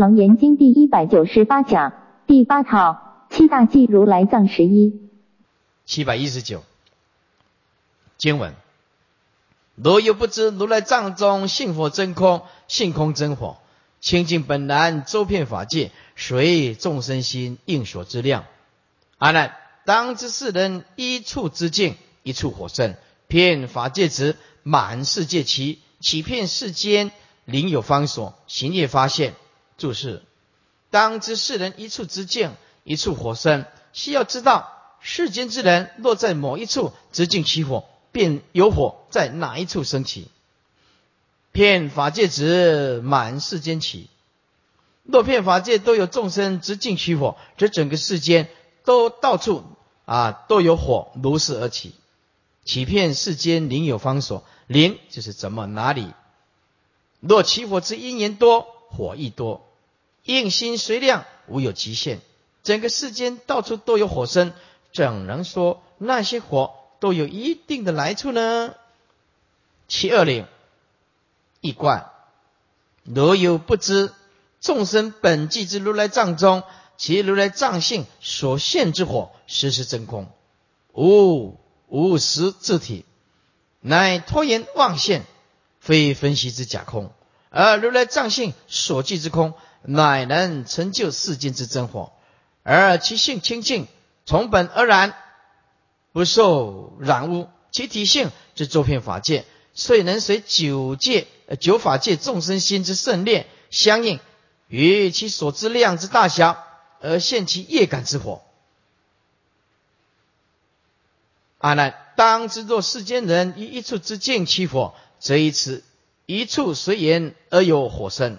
楞严经第一百九十八讲第八套七大记如来藏十一。七百一十九经文：若有不知如来藏中性佛真空，性空真火，清净本来周遍法界，随众生心应所之量。阿难，当知世人一处之境，一处火生，遍法界执，满世界齐，起遍世间，灵有方所，行业发现。注释：当知世人一处之境，一处火生。需要知道世间之人，若在某一处直境起火，便有火在哪一处升起。骗法界指满世间起。若骗法界都有众生直境起火，则整个世间都到处啊都有火如是而起。起骗世间灵有方所，灵就是怎么哪里。若起火之因缘多，火亦多。应心随量，无有极限。整个世间到处都有火生，怎能说那些火都有一定的来处呢？其二零一观，若有不知众生本寂之如来藏中，其如来藏性所现之火，实是真空，无无实自体，乃拖延妄现，非分析之假空，而如来藏性所寂之空。乃能成就世间之真火，而其性清净，从本而然，不受染污；其体性之周遍法界，遂能随九界、九法界众生心之胜劣相应，与其所知量之大小，而现其业感之火。阿难，当知若世间人于一处之境起火，则以此一处随缘而有火生。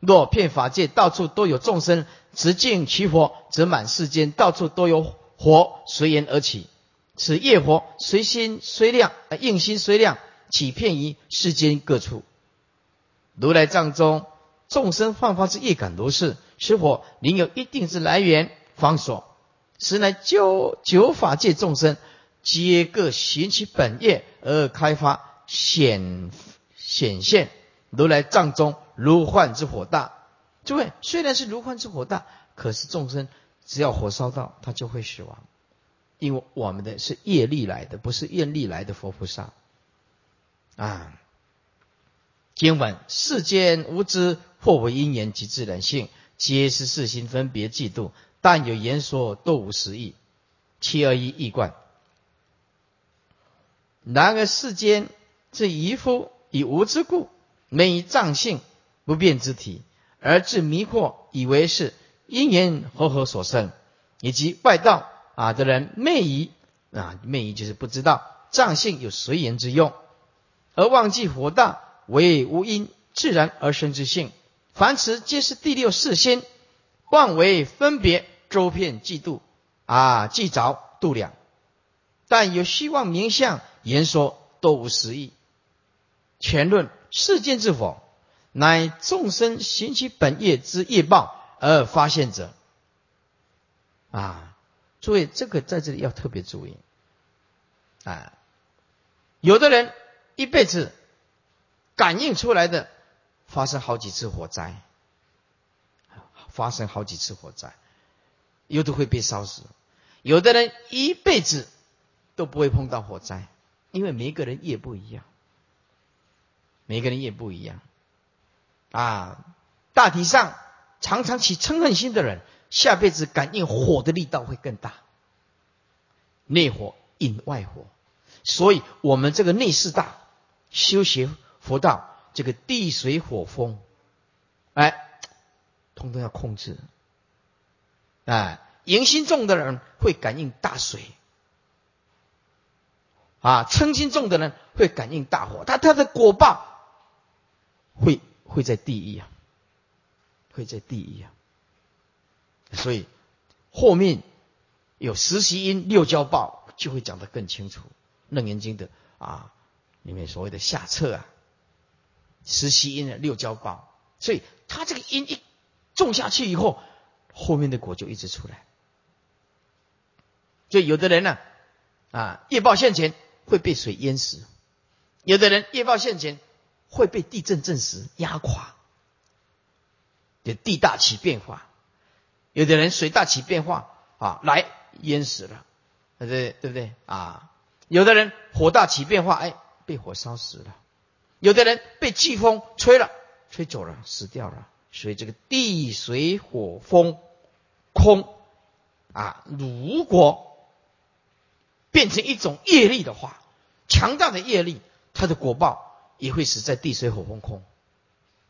若遍法界到处都有众生直径起火，则满世间到处都有火随缘而起。此业火随心随量，应心虽量，起遍于世间各处。如来藏中众生焕发之业感如是，此火另有一定之来源方所。实乃九九法界众生皆各行其本业而开发显显现。如来藏中。如幻之火大，诸位虽然是如幻之火大，可是众生只要火烧到，他就会死亡，因为我们的是业力来的，不是愿力来的佛菩萨啊。经文世间无知，或为因缘及自然性，皆是世心分别嫉妒，但有言说，都无实义。七二一义观。然而世间这愚夫以无知故，每以藏性。不变之体，而致迷惑，以为是因缘和合所生，以及外道啊的人昧疑啊，昧疑就是不知道藏性有随缘之用，而忘记火大为无因自然而生之性。凡此皆是第六世心，妄为分别周遍嫉妒啊，既着度量，但有希望名相言说都无实义。全论世间之否？乃众生行其本业之业报而发现者，啊，诸位，这个在这里要特别注意，啊，有的人一辈子感应出来的发生好几次火灾，发生好几次火灾，有的会被烧死，有的人一辈子都不会碰到火灾，因为每个人业不一样，每个人业不一样。啊，大体上常常起嗔恨心的人，下辈子感应火的力道会更大。内火引外火，所以我们这个内四大修学佛道，这个地水火风，哎，通通要控制。哎，淫心重的人会感应大水，啊，嗔心重的人会感应大火，他他的果报会。会在第一啊，会在第一啊，所以后面有实习因六交报就会讲得更清楚。楞严经的啊里面所谓的下册啊，实习因的六交报，所以他这个因一种下去以后，后面的果就一直出来。所以有的人呢啊业报现前会被水淹死，有的人业报现前。会被地震震死、压垮，就地大起变化。有的人水大起变化啊，来淹死了，对不对？对不对啊？有的人火大起变化，哎，被火烧死了；有的人被季风吹了，吹走了，死掉了。所以这个地水火风空啊，如果变成一种业力的话，强大的业力，它的果报也会死在地水火风空，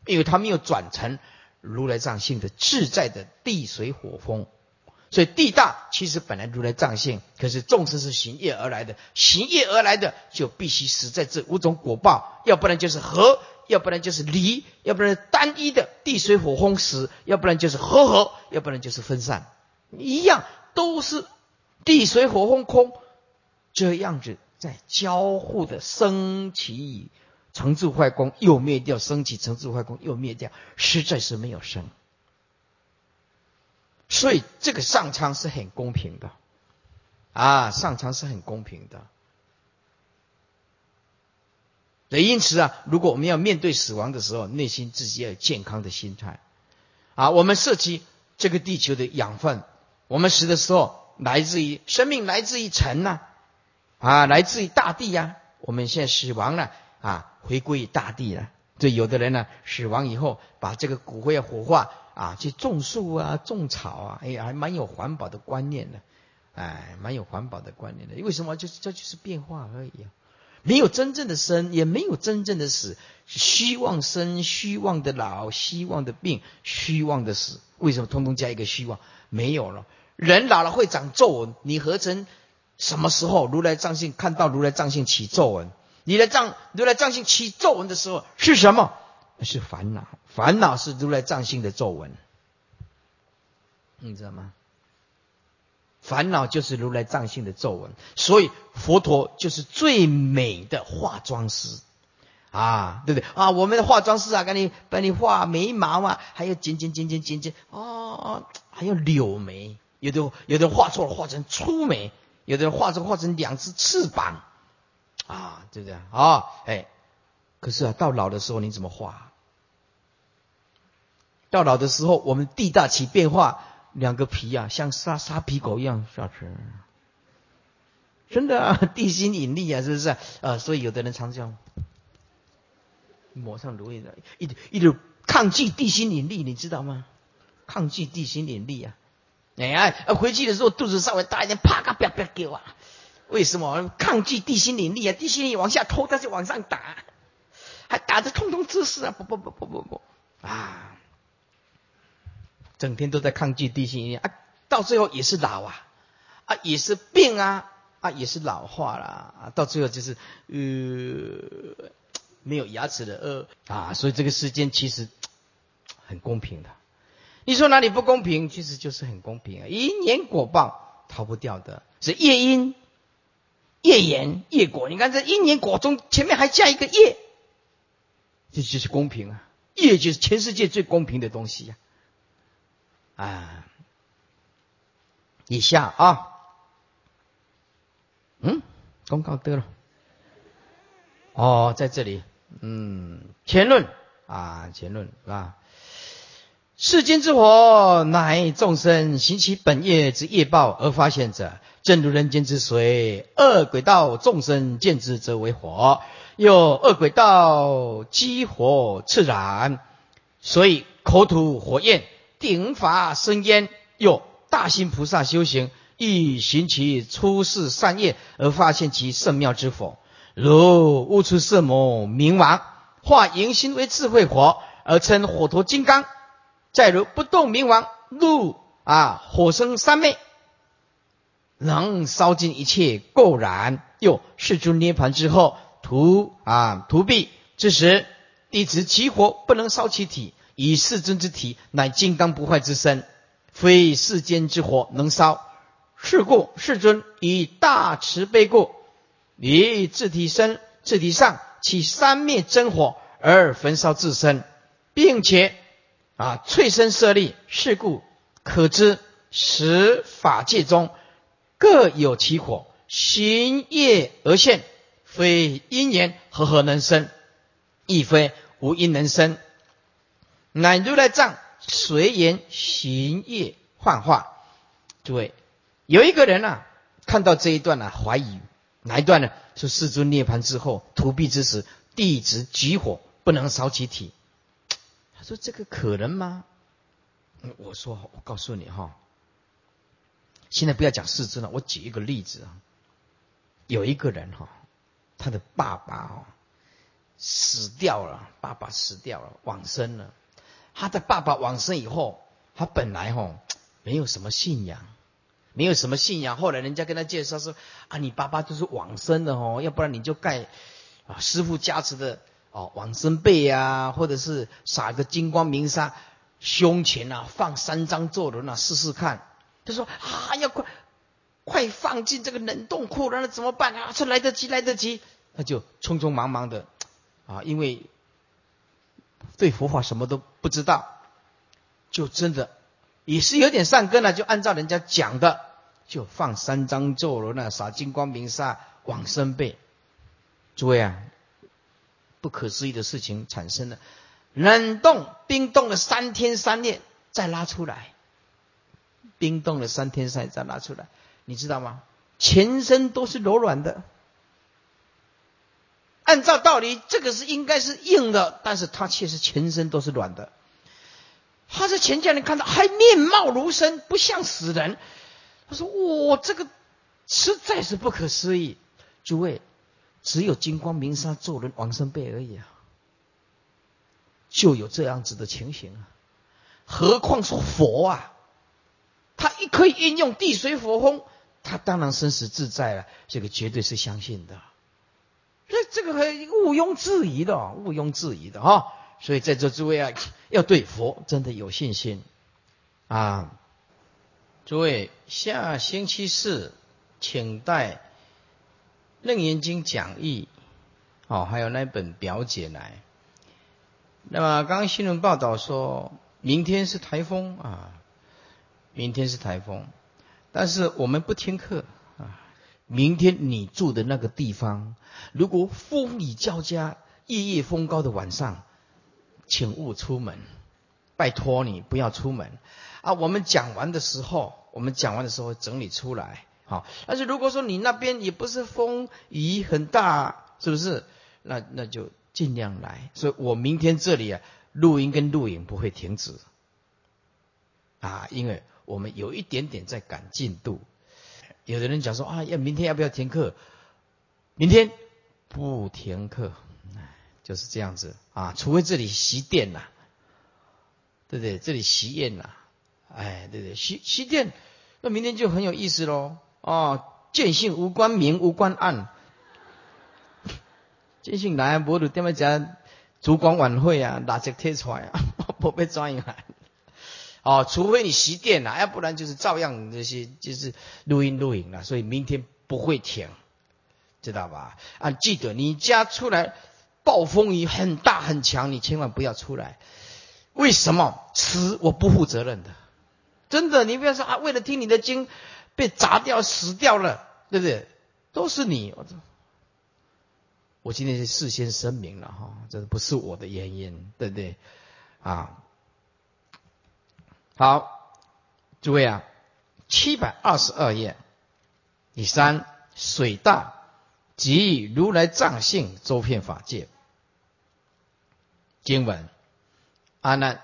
因为它没有转成。如来藏性的自在的地水火风，所以地大其实本来如来藏性，可是众生是行业而来的，行业而来的就必须死在这五种果报，要不然就是合，要不然就是离，要不然单一的地水火风死，要不然就是合合，要不然就是分散，一样都是地水火风空这样子在交互的升起。成住坏空又灭掉，升起成住坏空又灭掉，实在是没有生。所以这个上苍是很公平的，啊，上苍是很公平的。所以因此啊，如果我们要面对死亡的时候，内心自己要有健康的心态。啊，我们涉及这个地球的养分，我们死的时候来自于生命，来自于尘呐，啊，来自于大地呀。我们现在死亡了。啊，回归大地了。这有的人呢，死亡以后把这个骨灰啊火化啊，去种树啊，种草啊，哎，还蛮有环保的观念的，哎，蛮有环保的观念的。为什么？就是这就是变化而已啊，没有真正的生，也没有真正的死，虚妄生，虚妄的老，虚妄的病，虚妄的死。为什么通通加一个虚妄？没有了，人老了会长皱纹，你何曾什么时候如来藏性看到如来藏性起皱纹？你的藏如来藏性起皱纹的时候是什么？是烦恼，烦恼是如来藏性的皱纹，你知道吗？烦恼就是如来藏性的皱纹，所以佛陀就是最美的化妆师啊，对不对啊？我们的化妆师啊，给你帮你画眉毛啊，还有剪剪剪剪剪剪哦，还有柳眉，有的有的画错了，画成粗眉，有的画成画成两只翅膀。啊，对不对啊？哎，可是啊，到老的时候你怎么画？到老的时候，我们地大起变化，两个皮啊，像沙沙皮狗一样下去。真的啊，地心引力啊，是不是？啊，所以有的人常讲，抹上芦荟的，一一直抗拒地心引力，你知道吗？抗拒地心引力啊！哎呀，回去的时候肚子稍微大一点，啪个啪啪给我。为什么抗拒地心引力啊？地心引力往下拖，它就往上打，还打得通通姿势啊！不不不不不不啊！整天都在抗拒地心引力啊，到最后也是老啊啊，也是病啊啊，也是老化了啊，到最后就是呃没有牙齿的呃啊，所以这个世间其实很公平的。你说哪里不公平？其实就是很公平啊！因缘果报逃不掉的，是业因。业言业果，你看这因缘果中前面还加一个业，这就是公平啊！业就是全世界最公平的东西呀！啊，以下啊，嗯，公告得了，哦，在这里，嗯，前论。啊，前论是吧？世间之火，乃众生行其本业之业报而发现者。正如人间之水，恶鬼道众生见之则为火，又恶鬼道积火炽燃，所以口吐火焰，顶法生烟。又大心菩萨修行，欲行其出世善业而发现其圣妙之火，如悟出色魔冥王，化迎心为智慧火，而称火陀金刚。再如不动明王怒啊，火生三昧，能烧尽一切垢染。又世尊涅盘之后，涂啊涂壁之时，弟子起火不能烧其体，以世尊之体乃金刚不坏之身，非世间之火能烧。是故世尊以大慈悲故，以自体身、自体上起三灭真火而焚烧自身，并且。啊，翠身设立，是故可知十法界中各有其火，行业而现，非因缘和合能生，亦非无因能生。乃如来藏随缘行业幻化。诸位，有一个人啊，看到这一段啊，怀疑哪一段呢？说世尊涅盘之后，土壁之时，地直举火，不能烧其体。他说：“这个可能吗？”我说：“我告诉你哈，现在不要讲世尊了，我举一个例子啊。有一个人哈，他的爸爸哦死掉了，爸爸死掉了，往生了。他的爸爸往生以后，他本来哈没有什么信仰，没有什么信仰。后来人家跟他介绍说：啊，你爸爸就是往生的哦，要不然你就盖啊师傅加持的哦往生被啊，或者是撒个金光明沙。”胸前啊，放三张坐轮啊，试试看。他说：“啊，要快快放进这个冷冻库了，那怎么办啊？这来得及，来得及。”他就匆匆忙忙的啊，因为对佛法什么都不知道，就真的也是有点善根了，就按照人家讲的，就放三张坐轮啊，撒金光明沙往生背。诸位啊，不可思议的事情产生了。冷冻冰冻了三天三夜，再拉出来。冰冻了三天三夜再拉出来，你知道吗？全身都是柔软的。按照道理，这个是应该是硬的，但是他却是全身都是软的。他在前家人看到还面貌如生，不像死人。他说：“哇，这个实在是不可思议。”诸位，只有金光明沙做人王生辈而已啊。就有这样子的情形啊，何况是佛啊？他一可以运用地水火风，他当然生死自在了。这个绝对是相信的，这这个毋庸置疑的，毋庸置疑的哈。所以在座诸位啊，要对佛真的有信心啊！诸位，下星期四请带《楞严经》讲义，哦，还有那本表姐来。那么刚刚新闻报道说，明天是台风啊，明天是台风，但是我们不听课啊。明天你住的那个地方，如果风雨交加、夜夜风高的晚上，请勿出门，拜托你不要出门啊。我们讲完的时候，我们讲完的时候整理出来，好。但是如果说你那边也不是风雨很大，是不是？那那就。尽量来，所以我明天这里啊，录音跟录影不会停止啊，因为我们有一点点在赶进度。有的人讲说啊，要明天要不要停课？明天不停课，就是这样子啊，除非这里熄电了，对不对？这里熄焰了，哎，对不对？熄熄电，那明天就很有意思喽。哦，见性无关明，无关暗。见性来，无就点么讲烛光晚会啊，垃圾贴出来啊，不被抓进来。哦，除非你熄电了，要不然就是照样这些就是录音录影了。所以明天不会停，知道吧？啊，记得你家出来暴风雨很大很强，你千万不要出来。为什么？吃我不负责任的，真的。你不要说啊，为了听你的经被砸掉死掉了，对不对？都是你，我！我今天是事先声明了哈，这不是我的原因，对不对？啊，好，诸位啊，七百二十二页，第三水大即如来藏性周遍法界经文，阿难，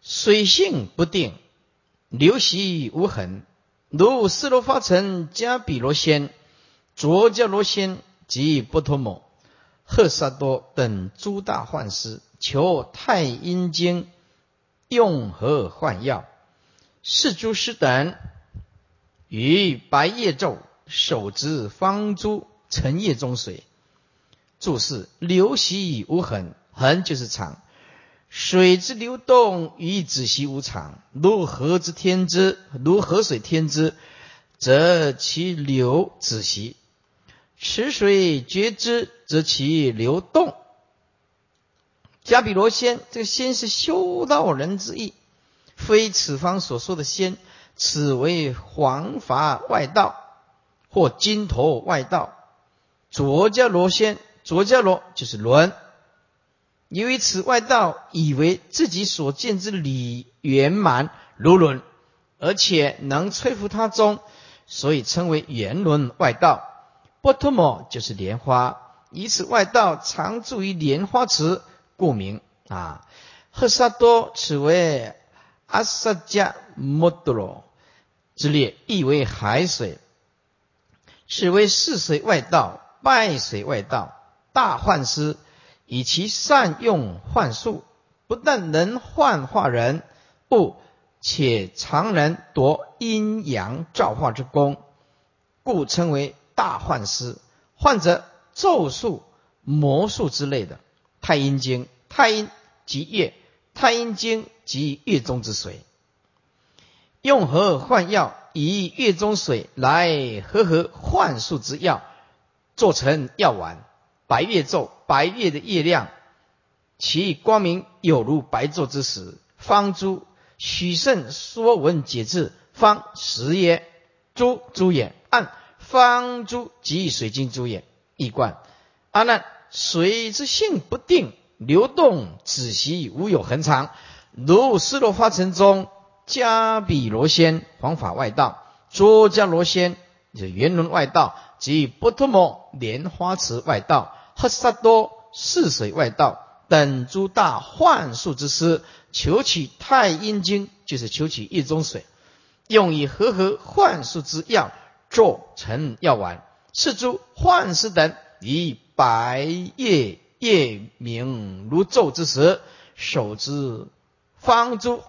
水性不定，流习无痕，如斯罗发尘加比罗仙、卓迦罗仙及波陀摩。赫萨多等诸大幻师求太阴经用何换药？是诸师等于白夜昼手执方珠沉液中水，注释流习无痕，痕就是长。水之流动与子息无常，如河之天之，如河水天之，则其流子息。池水觉知，则其流动。迦比罗仙，这个仙是修道人之意，非此方所说的仙。此为黄法外道，或金头外道。卓迦罗仙，卓迦罗就是轮，由于此外道以为自己所见之理圆满如轮，而且能摧伏他中，所以称为圆轮外道。波托摩就是莲花，以此外道常住于莲花池，故名啊。赫萨多此为阿萨迦摩多罗之列，意为海水，此为四水外道、败水外道、大幻师。以其善用幻术，不但能幻化人物，且常人夺阴阳造化之功，故称为大幻师。患者咒术、魔术之类的。太阴经，太阴即月，太阴经即月中之水。用何幻药？以月中水来和合幻术之药，做成药丸。白月昼，白月的月亮，其光明有如白昼之时。方珠，许慎说文解字，方时也。珠，珠也。按方珠即水晶珠也。一贯。阿难，水之性不定，流动止息，无有恒常。如斯罗花城中加比罗仙，黄法外道；卓迦罗仙，就圆轮外道；及波托摩莲花池外道。赫萨多四水外道等诸大幻术之师，求取太阴经，就是求取一中水，用以和合幻术之药，做成药丸。是诸幻师等以白夜夜明如昼之时，手之方珠，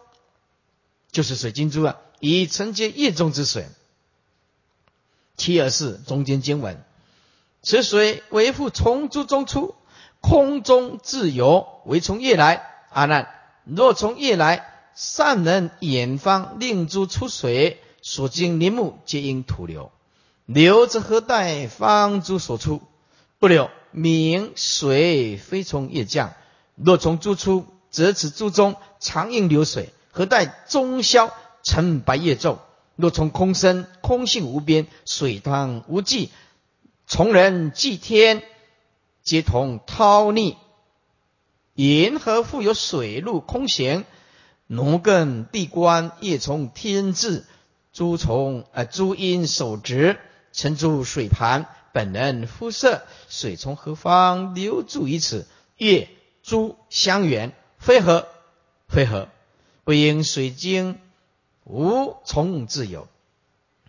就是水晶珠啊，以承接夜中之水。其而是中间经文。此水为复从珠中出，空中自由，为从夜来。阿难，若从夜来，善人远方令珠出水，所经林木皆因土流。流则何待方珠所出？不流，明水非从夜降。若从珠出，则此珠中常应流水，何待中宵成白夜昼？若从空生，空性无边，水当无际。从人祭天，皆同涛逆。银河复有水陆空行，奴更地观，业从天至。诸从呃诸因守职，成诸水盘，本能肤色，水从何方流注于此？月诸相缘，非何？非何？不应水晶无从自有。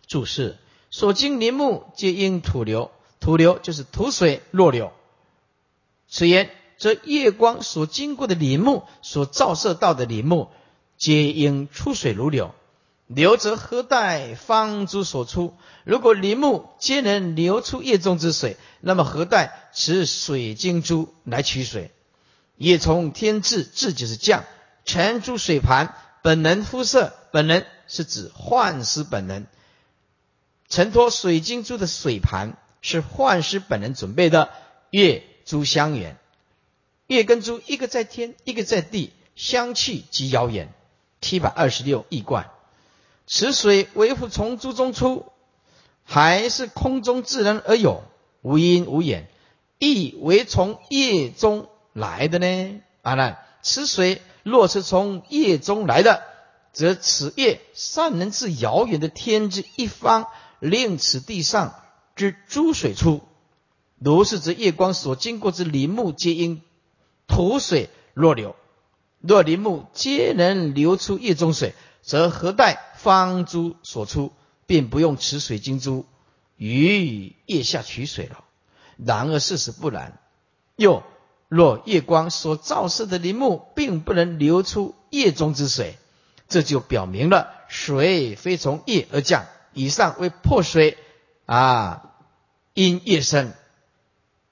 注释：所经林木，皆因土流。土流就是土水若流，此言则月光所经过的林木所照射到的林木，皆应出水如流。流则何待方珠所出？如果林木皆能流出液中之水，那么何待持水晶珠来取水？叶从天至，至就是降，成诸水盘，本能肤色，本能是指幻师本能，承托水晶珠的水盘。是幻师本人准备的月珠相远，月跟珠一个在天，一个在地，香气极遥远。七百二十六亿贯，此水为复从珠中出，还是空中自然而有，无因无眼，亦为从夜中来的呢？阿难，此水若是从夜中来的，则此夜善能自遥远的天之一方，令此地上。之珠水出，如是则夜光所经过之林木，皆因土水若流。若林木皆能流出夜中水，则何待方珠所出，便不用持水晶珠于腋下取水了。然而事实不然。又若夜光所照射的林木，并不能流出夜中之水，这就表明了水非从夜而降。以上为破水。啊，因夜生。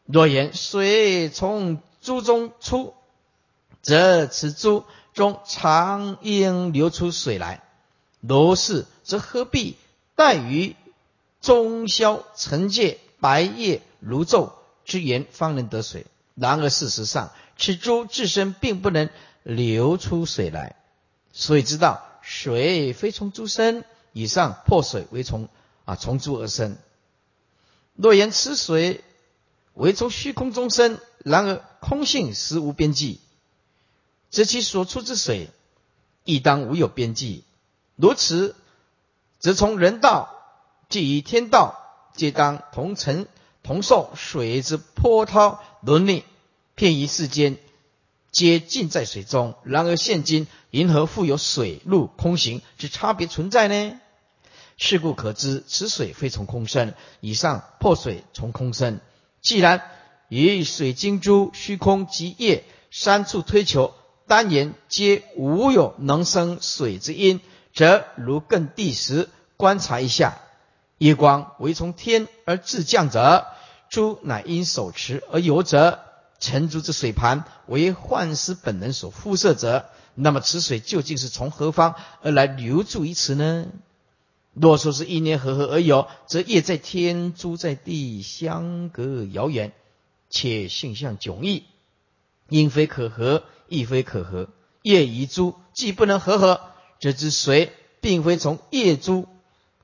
若言水从珠中出，则此珠中常应流出水来。如是，则何必待于中宵晨界白夜如昼之言方能得水？然而事实上，此珠自身并不能流出水来。所以知道水非从珠生。以上破水为从。啊，从诸而生。若言此水为从虚空中生，然而空性实无边际，则其所出之水，亦当无有边际。如此，则从人道即于天道，皆当同承同受水之波涛轮力，遍于世间，皆尽在水中。然而现今，银河复有水陆空行之差别存在呢？是故可知，此水非从空生。以上破水从空生。既然以水晶珠、虚空及液三处推求，单言皆无有能生水之因，则如更地时观察一下，夜光为从天而自降者，珠乃因手持而游者，沉珠之水盘为幻师本能所辐射者，那么此水究竟是从何方而来留住于此呢？若说是一年合合而有，则业在天，珠在地，相隔遥远，且性相迥异，因非可合，亦非可合。业与珠既不能合合，则之水并非从业珠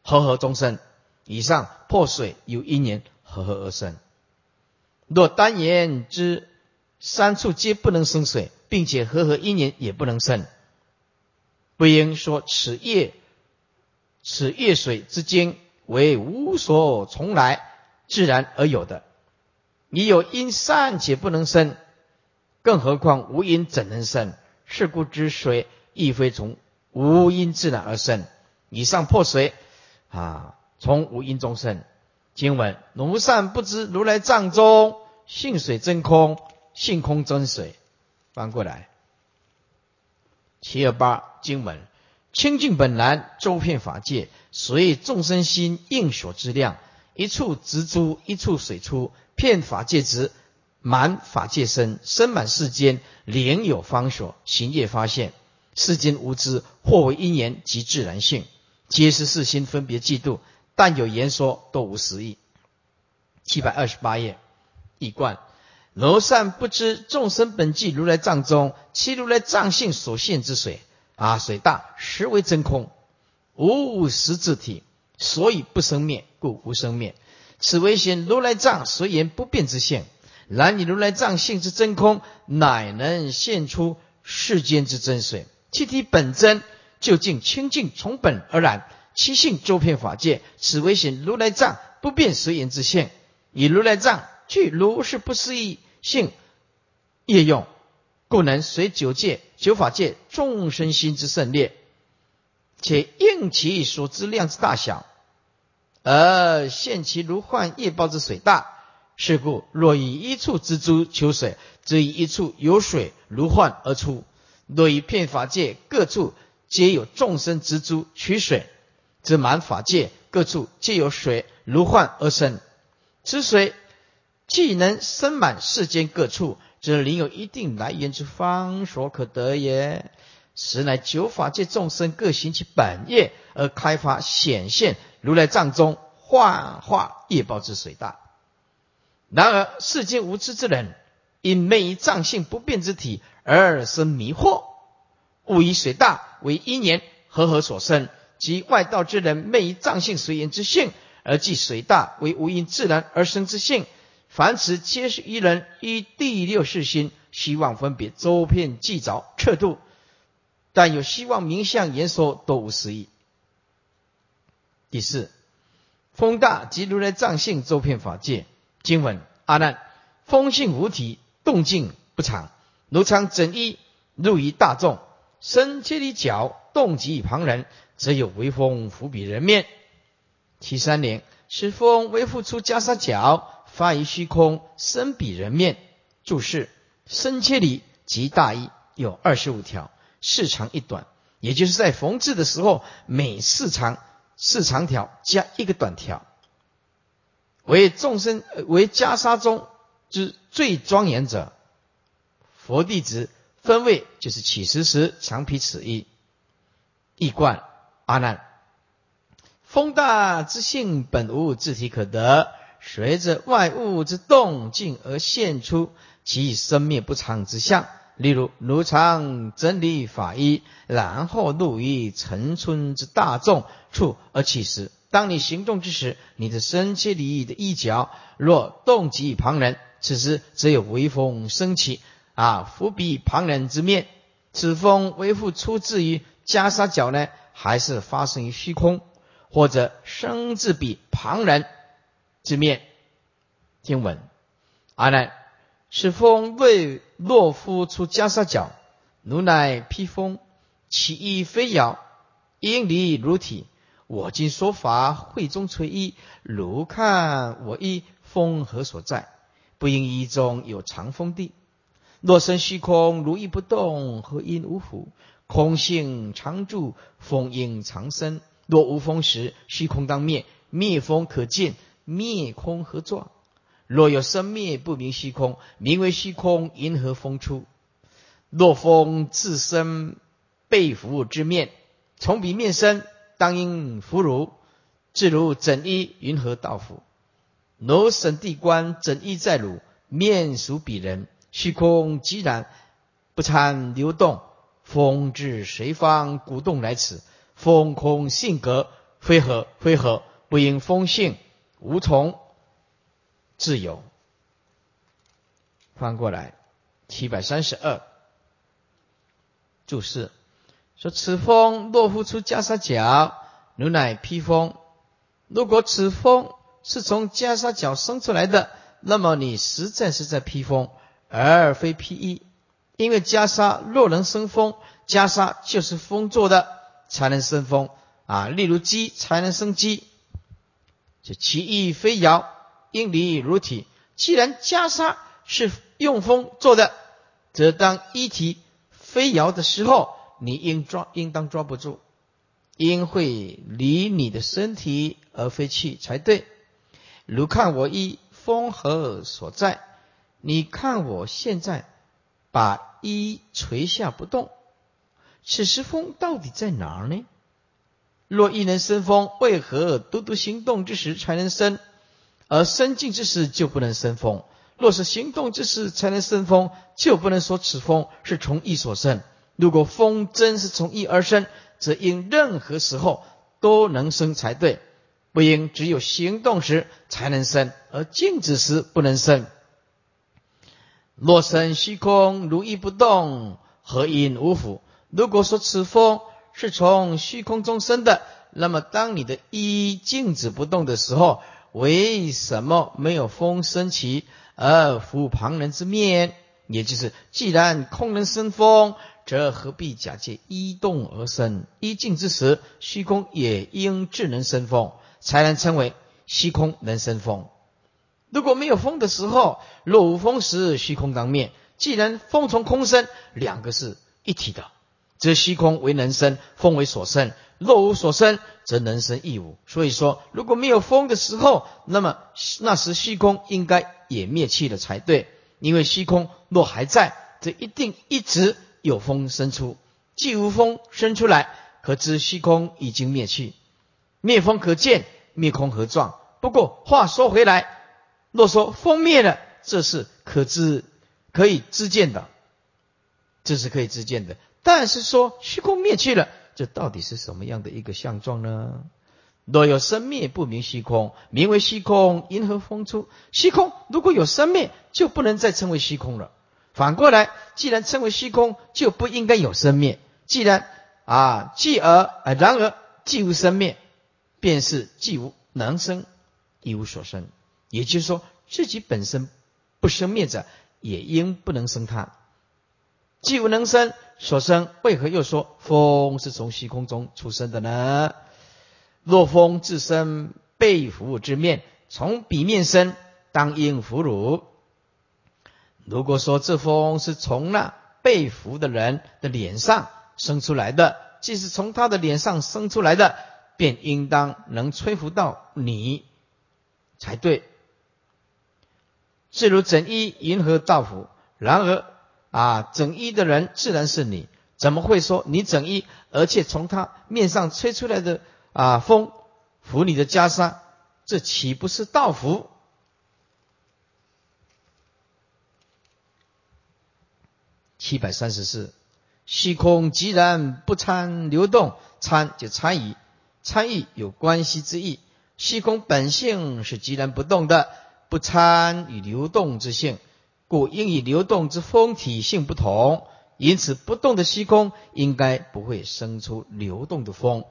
合合中生。以上破水由一年合合而生。若单言之三处皆不能生水，并且合合一年也不能生，不应说此业。此月水之精为无所从来，自然而有的。你有因善且不能生，更何况无因怎能生？是故之水亦非从无因自然而生。以上破水啊，从无因中生。经文：奴善不知如来藏中性水真空，性空真水。翻过来，七二八经文。清净本来，周遍法界，随众生心应所之量，一处直出，一处水出，遍法界直，满法界身，身满世间，莲有方所，行业发现。世间无知，或为因缘及自然性，皆是世心分别嫉妒，但有言说，都无实义。七百二十八页，一贯。罗善不知众生本具如来藏中，其如来藏性所现之水。啊，水大实为真空，无实质体，所以不生灭，故无生灭。此为显如来藏随言不变之性。然以如来藏性之真空，乃能现出世间之真水。气体本真，究竟清净从本而然，其性周遍法界。此为显如来藏不变随缘之性。以如来藏具如是不思议性业用。故能随九界、九法界众生心之胜劣，且应其所知量之大小，而现其如幻夜报之水大。是故若以一处之珠求水，则以一处有水如幻而出；若以片法界各处皆有众生之珠取水，则满法界各处皆有水如幻而生。此水既能生满世间各处。这另有一定来源之方所可得也。实乃九法界众生各行其本业而开发显现如来藏中幻化业报之水大。然而世间无知之人，因昧于藏性不变之体而生迷惑，误以水大为因缘和合所生；即外道之人昧于藏性随缘之性，而即水大为无因自然而生之性。凡此皆是一人依第六世心，希望分别周遍计着彻度，但有希望名相言说都无实义。第四，风大即如来藏性周遍法界。经文：阿难，风性无体，动静不常，如常整衣，入于大众，身皆离脚，动即于旁人，则有微风拂彼人面。其三年，是风微复出袈裟角。发于虚空，身比人面。注释：身切里即大衣，有二十五条，四长一短，也就是在缝制的时候，每四长四长条加一个短条，为众生为袈裟中之最庄严者。佛弟子分位就是起时时常披此衣。一贯阿难，风大之性本无自体可得。随着外物之动静而现出其生灭不常之相，例如如常整理法衣，然后入于城村之大众处而起时。当你行动之时，你的身切离的衣角若动及旁人，此时只有微风升起，啊，伏彼旁人之面。此风为复出自于袈裟角呢，还是发生于虚空，或者生自彼旁人之面？听闻，阿难，此风为若夫出袈裟角，如乃披风，其意非摇，因离如体。我今说法，会中垂衣，如看我衣，风何所在？不应衣中有藏风地。若身虚空，如意不动，何因无福？空性常住，风应常生。若无风时，虚空当灭，灭风可见，灭空何状？若有生灭，不明虚空，名为虚空，因何风出？若风自身被服之面，从彼面生，当应弗如。自如整衣，云何道服？罗审地观，整衣在汝，面属彼人。虚空寂然，不参流动，风至随方，鼓动来此。风空性格，非何非何，不应风性，无从自由。翻过来，七百三十二注释说：此风若复出袈裟角，如乃披风。如果此风是从袈裟角生出来的，那么你实在是在披风。而非披衣，因为袈裟若能生风，袈裟就是风做的，才能生风啊。例如鸡才能生鸡，这其意非摇，应离如体。既然袈裟是用风做的，则当衣体飞摇的时候，你应抓，应当抓不住，应会离你的身体而飞去才对。如看我衣，风何所在？你看我现在把衣垂下不动，此时风到底在哪儿呢？若一能生风，为何独独行动之时才能生，而生静之时就不能生风？若是行动之时才能生风，就不能说此风是从意所生。如果风真是从意而生，则应任何时候都能生才对，不应只有行动时才能生，而静止时不能生。若生虚空如意不动，何因无福？如果说此风是从虚空中生的，那么当你的一静止不动的时候，为什么没有风升起而拂旁人之面？也就是，既然空能生风，则何必假借一动而生？一静之时，虚空也应智能生风，才能称为虚空能生风。如果没有风的时候，若无风时，虚空当灭。既然风从空生，两个是一体的，则虚空为能生，风为所生。若无所生，则能生亦无。所以说，如果没有风的时候，那么那时虚空应该也灭去了才对。因为虚空若还在，则一定一直有风生出。既无风生出来，可知虚空已经灭去。灭风可见，灭空何状？不过话说回来。若说风灭了，这是可知、可以知见的，这是可以知见的。但是说虚空灭去了，这到底是什么样的一个相状呢？若有生灭，不明虚空，名为虚空，因何风出？虚空如果有生灭，就不能再称为虚空了。反过来，既然称为虚空，就不应该有生灭。既然啊，继而啊，然而既无生灭，便是既无能生，亦无所生。也就是说，自己本身不生灭者，也应不能生他。既无能生所生，为何又说风是从虚空中出生的呢？若风自身被俘之面，从彼面生，当应俘虏。如果说这风是从那被俘的人的脸上生出来的，即是从他的脸上生出来的，便应当能吹拂到你才对。自如整衣云何道服？然而啊，整衣的人自然是你，怎么会说你整衣，而且从他面上吹出来的啊风拂你的袈裟，这岂不是道服？七百三十四，虚空既然不参流动，参就参与，参与有关系之意。虚空本性是寂然不动的。不参与流动之性，故应以流动之风体性不同，因此不动的虚空应该不会生出流动的风，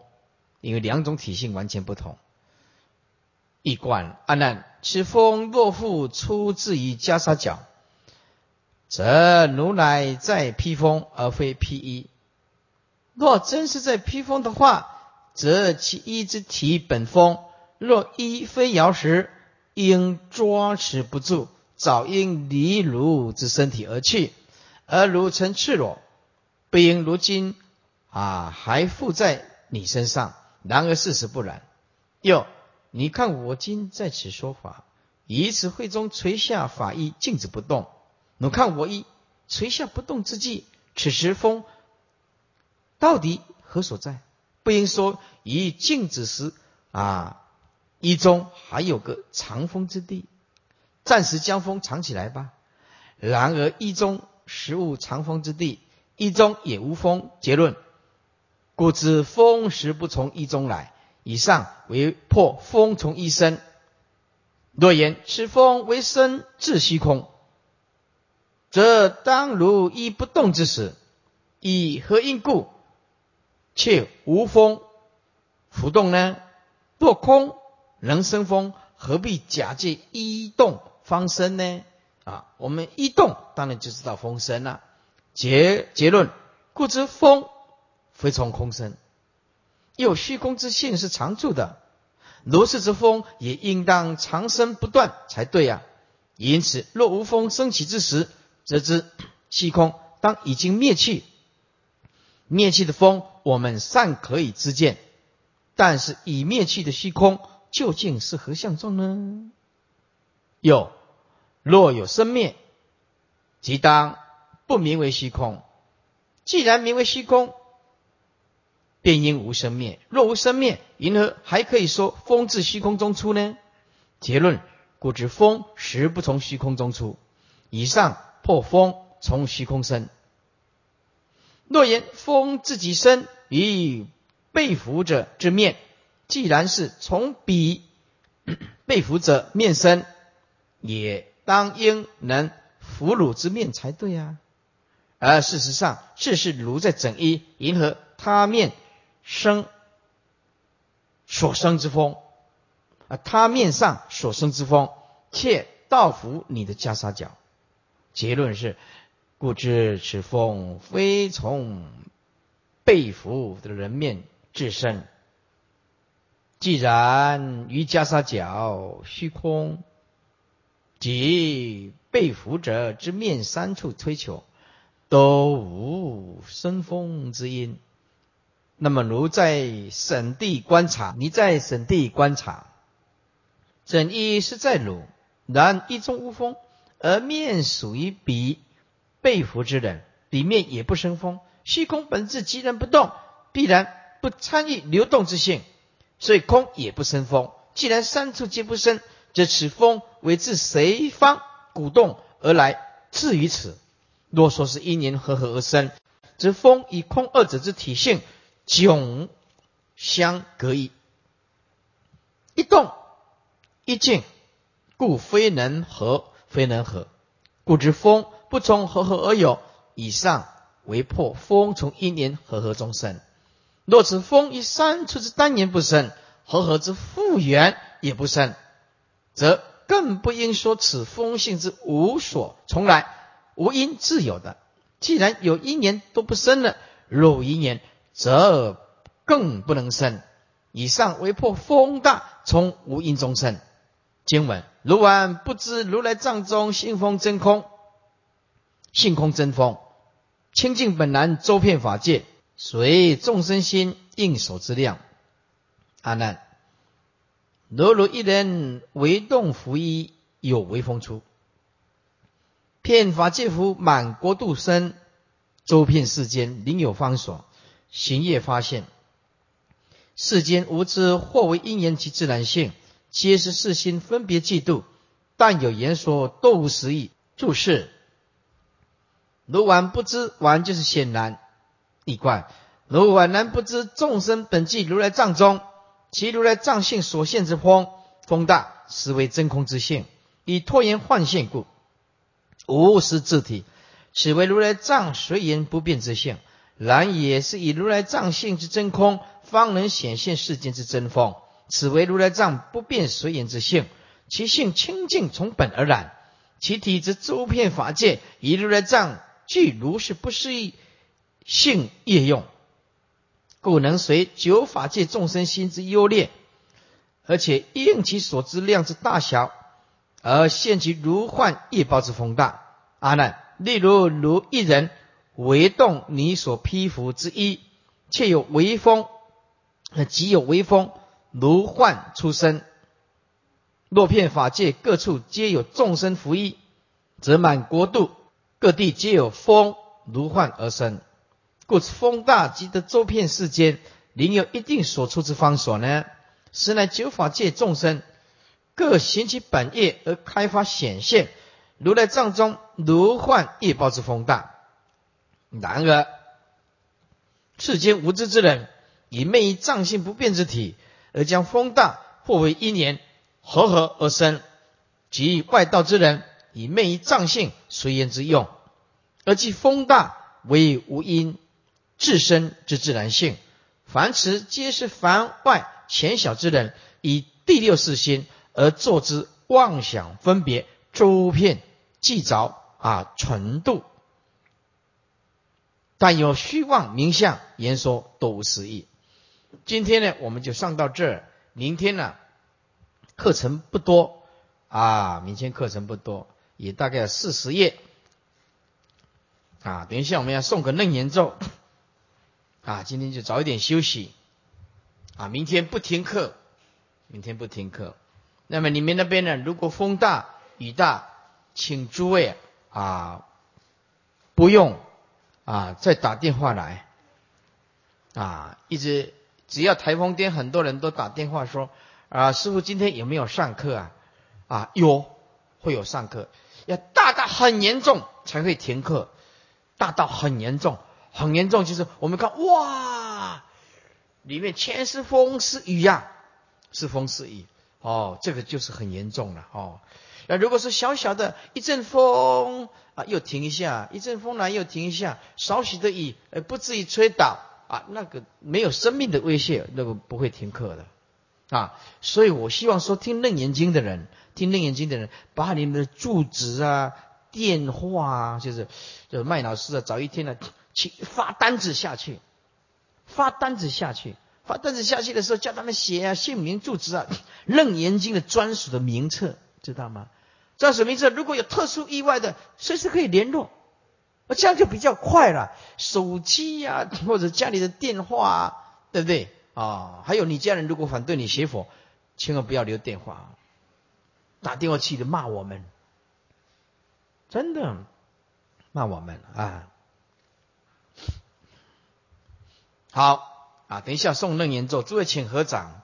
因为两种体性完全不同。一观阿难，此风若复出自于袈裟角，则如来在披风而非披衣。若真是在披风的话，则其衣之体本风。若衣非摇时，应抓持不住，早应离如之身体而去。而如曾赤裸，不应如今啊还附在你身上。然而事实不然。又你看我今在此说法，以此会中垂下法衣，静止不动。你看我一垂下不动之际，此时风到底何所在？不应说以静止时啊。一中还有个藏风之地，暂时将风藏起来吧。然而一中实无藏风之地，一中也无风。结论：故知风时不从一中来。以上为破风从一身。若言此风为身至虚空，则当如一不动之时，以何因故，却无风浮动呢？若空。能生风，何必假借一动方生呢？啊，我们一动，当然就知道风声了。结结论，故知风非从空生，又虚空之性是常住的，如是之风也应当长生不断才对呀。因此，若无风升起之时，则知虚空当已经灭去。灭去的风，我们尚可以知见，但是已灭去的虚空。究竟是何相状呢？有，若有生灭，即当不名为虚空。既然名为虚空，便应无生灭。若无生灭，云何还可以说风自虚空中出呢？结论：故知风实不从虚空中出。以上破风从虚空生。若言风自己生于被服者之面。既然是从彼 被服者面生，也当应能俘虏之面才对啊！而事实上，这是如在整一迎合他面生所生之风，啊，他面上所生之风，却道服你的袈裟角。结论是：故知此风非从被俘的人面至生。既然于袈裟角虚空及被俘者之面三处推求都无生风之音，那么如在审地观察，你在审地观察，整衣是在汝，然一中无风，而面属于彼被俘之人，里面也不生风，虚空本质既然不动，必然不参与流动之性。所以空也不生风，既然三处皆不生，则此风为自谁方鼓动而来？至于此，若说是因缘合合而生，则风与空二者之体性迥相隔矣。一动一静，故非能合，非能合，故知风不从合合而有。以上为破风从因缘合合中生。若此风以三处之单元不生，和合之复原也不生，则更不应说此风性之无所从来，无因自有的。既然有因缘都不生了，若无因缘，则更不能生。以上为破风大从无因中生。经文：如闻不知如来藏中性风真空，性空真风，清净本来周遍法界。随众生心应手之量，阿难，如如一人为动拂衣，有微风出，遍法界福满国度生，周遍世间灵有方所，行业发现，世间无知或为因缘及自然性，皆是世心分别嫉妒，但有言说都无实意。注释：如顽不知，顽就是显然。一观，如宛然不知众生本具如来藏中，其如来藏性所现之风，风大实为真空之性，以拖延幻现故，无实自体。此为如来藏随缘不变之性。然也是以如来藏性之真空，方能显现世间之真风。此为如来藏不变随缘之性，其性清净从本而然，其体之周遍法界，以如来藏具如是不思议性业用，故能随九法界众生心之优劣，而且应其所知量之大小，而现其如幻业报之风大。阿难，例如如一人为动你所披服之衣，却有微风，即有微风。如幻出生，若片法界各处皆有众生服役，则满国度各地皆有风如幻而生。故此风大即得周遍世间，另有一定所出之方所呢？实乃九法界众生各行其本业而开发显现。如来藏中如幻业报之风大。然而世间无知之人，以昧于藏性不变之体。而将风大或为一年合合而生，即外道之人以昧于藏性随缘之用，而即风大为无因自身之自然性。凡此皆是凡外浅小之人以第六世心而作之妄想分别周遍计着啊纯度，但有虚妄名相言说都无实意。今天呢，我们就上到这儿。明天呢，课程不多啊，明天课程不多，也大概四十页啊。等一下我们要送个楞严咒啊。今天就早一点休息啊。明天不听课，明天不听课。那么你们那边呢，如果风大雨大，请诸位啊，不用啊再打电话来啊，一直。只要台风天，很多人都打电话说：“啊，师傅今天有没有上课啊？”啊，有，会有上课。要大到很严重才会停课，大到很严重，很严重就是我们看哇，里面全是风是雨呀，是风是雨哦，这个就是很严重了哦。那如果是小小的一阵风啊，又停一下，一阵风来又停一下，少许的雨，呃，不至于吹倒。啊，那个没有生命的威胁，那个不会停课的，啊，所以我希望说听楞严经的人，听楞严经的人，把你们的住址啊、电话啊，就是就是麦老师啊，早一天呢，去发单子下去，发单子下去，发单子下去的时候，叫他们写啊，姓名、住址啊，楞严经的专属的名册，知道吗？专属名册，如果有特殊意外的，随时可以联络。这样就比较快了，手机呀，或者家里的电话，啊，对不对啊？还有你家人如果反对你学佛，千万不要留电话，打电话去的骂我们，真的骂我们啊！好啊，等一下送楞严咒，诸位请合掌，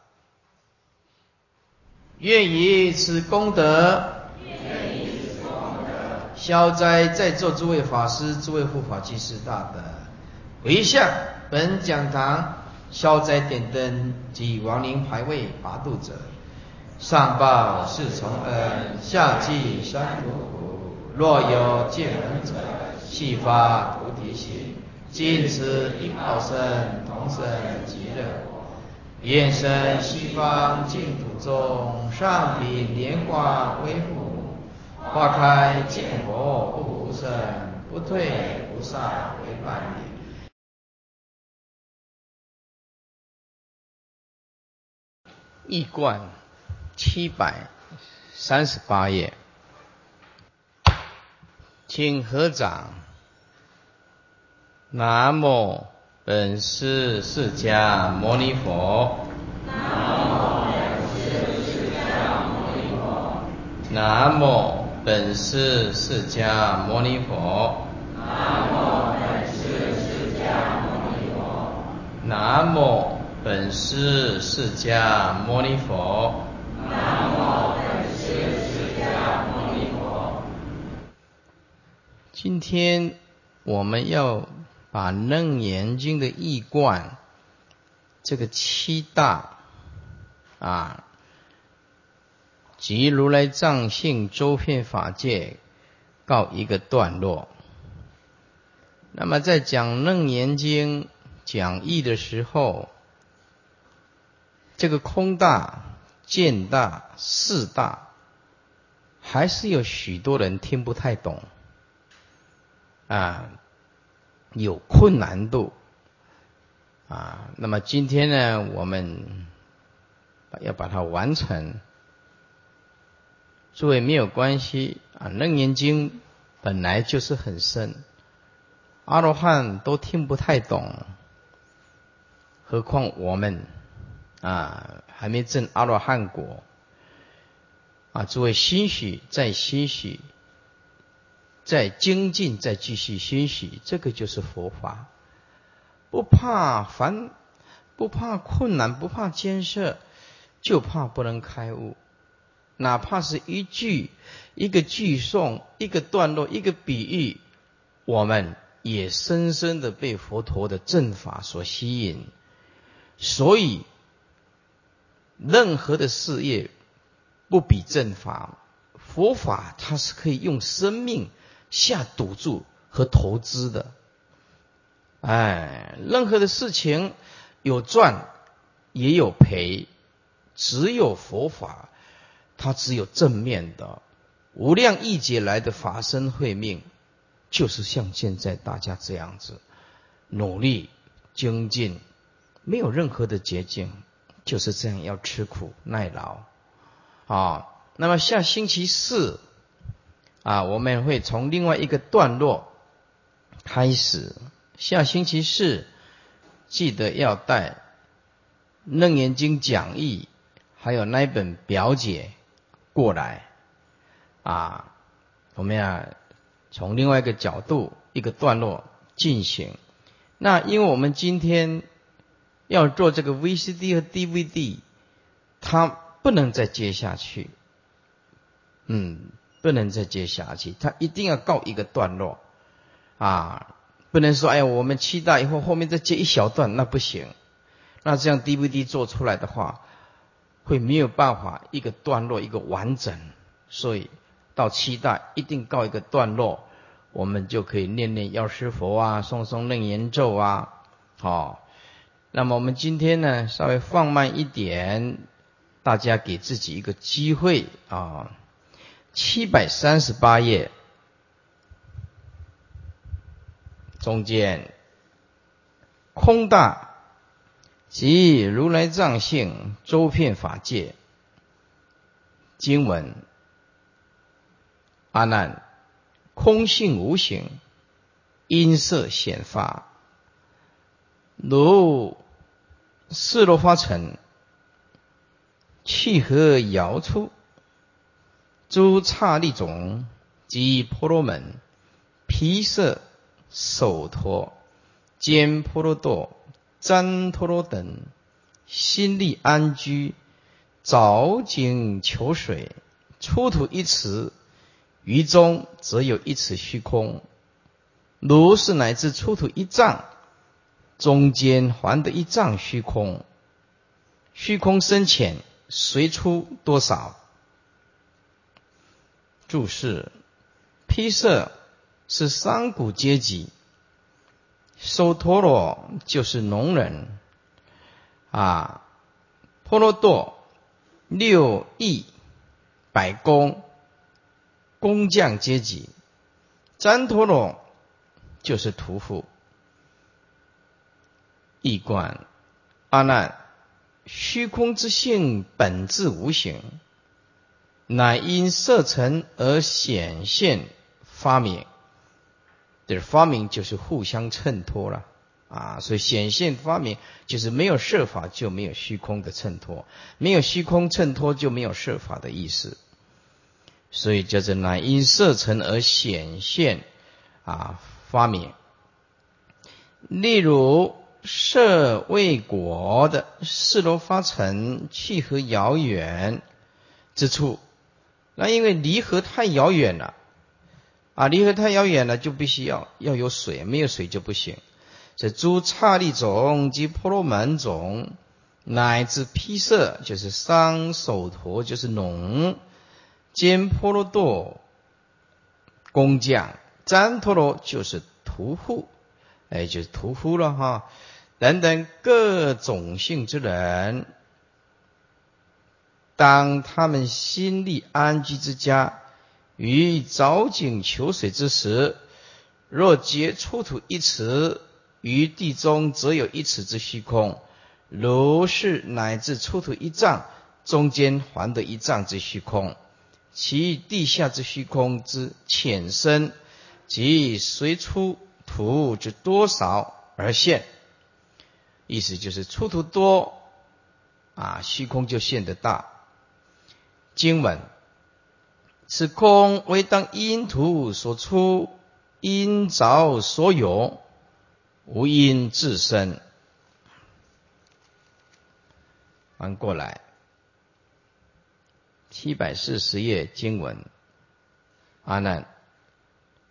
愿以此功德。愿以此功德消灾在座诸位法师、诸位护法居士大德，回向本讲堂消灾点灯及亡灵牌位拔度者，上报四重恩，下济三途苦。若有见闻者，悉发菩提心，尽此一报身，同生极乐国。愿生西方净土中，上品莲花微复。花开见佛不无声，不退菩萨为伴侣。一贯七百三十八页，请合掌。南无本师释迦牟尼佛。南无本师释迦牟尼佛。南无。本师释迦牟尼佛。南无本师释迦牟尼佛。南无本师释迦牟尼佛。今天我们要把《楞严经》的义观，这个七大啊。及如来藏性周遍法界告一个段落那么在讲《楞严经》讲义的时候，这个空大、见大、事大，还是有许多人听不太懂，啊，有困难度，啊，那么今天呢，我们要把它完成。诸位没有关系啊，《楞严经》本来就是很深。阿罗汉都听不太懂，何况我们啊还没证阿罗汉果啊！诸位欣喜再欣喜，再精进再继续欣喜，这个就是佛法。不怕烦，不怕困难，不怕艰涩，就怕不能开悟。哪怕是一句、一个句诵、一个段落、一个比喻，我们。也深深的被佛陀的正法所吸引，所以任何的事业不比正法。佛法它是可以用生命下赌注和投资的。哎，任何的事情有赚也有赔，只有佛法，它只有正面的。无量亿劫来的法身慧命。就是像现在大家这样子努力精进，没有任何的捷径，就是这样要吃苦耐劳啊。那么下星期四啊，我们会从另外一个段落开始。下星期四记得要带《楞严经》讲义，还有那一本表姐过来啊，我们要。从另外一个角度、一个段落进行。那因为我们今天要做这个 VCD 和 DVD，它不能再接下去。嗯，不能再接下去，它一定要告一个段落啊！不能说哎呀，我们期待以后后面再接一小段，那不行。那这样 DVD 做出来的话，会没有办法一个段落一个完整，所以。到期待一定告一个段落，我们就可以念念药师佛啊，诵诵楞严咒啊，好。那么我们今天呢，稍微放慢一点，大家给自己一个机会啊。七百三十八页。中间，空大。即如来藏性周遍法界。经文。阿难，空性无形，音色显发，如四罗花尘，气和摇出，诸刹利种及婆罗门、毗舍、首陀、坚婆罗多、旃陀罗等，心力安居，凿井求水，出土一池。于中则有一尺虚空，如是乃至出土一丈，中间还得一丈虚空。虚空深浅，随出多少？注释：披色是商古阶级，收陀罗就是农人，啊，婆罗多六亿百工。工匠阶级，旃陀罗就是屠夫。一观阿难，虚空之性本质无形，乃因色尘而显现发明。这发明就是互相衬托了啊，所以显现发明就是没有设法就没有虚空的衬托，没有虚空衬托就没有设法的意思。所以叫做乃因色尘而显现啊发明。例如色未果的四罗发尘契合遥远之处，那因为离合太遥远了啊，离合太遥远了就必须要要有水，没有水就不行。这诸刹利种及婆罗门种，乃至披色，就是桑手陀，就是农。坚婆罗多工匠，旃陀罗就是屠户哎，就是屠夫了哈，等等各种性之人，当他们心力安居之家，于凿井求水之时，若结出土一尺，于地中则有一尺之虚空；如是乃至出土一丈，中间还得一丈之虚空，其地下之虚空之浅深，即随出。土之多少而现，意思就是出土多啊，虚空就现得大。经文：此空为当因土所出，因着所有，无因自生。翻过来，七百四十页经文，阿难。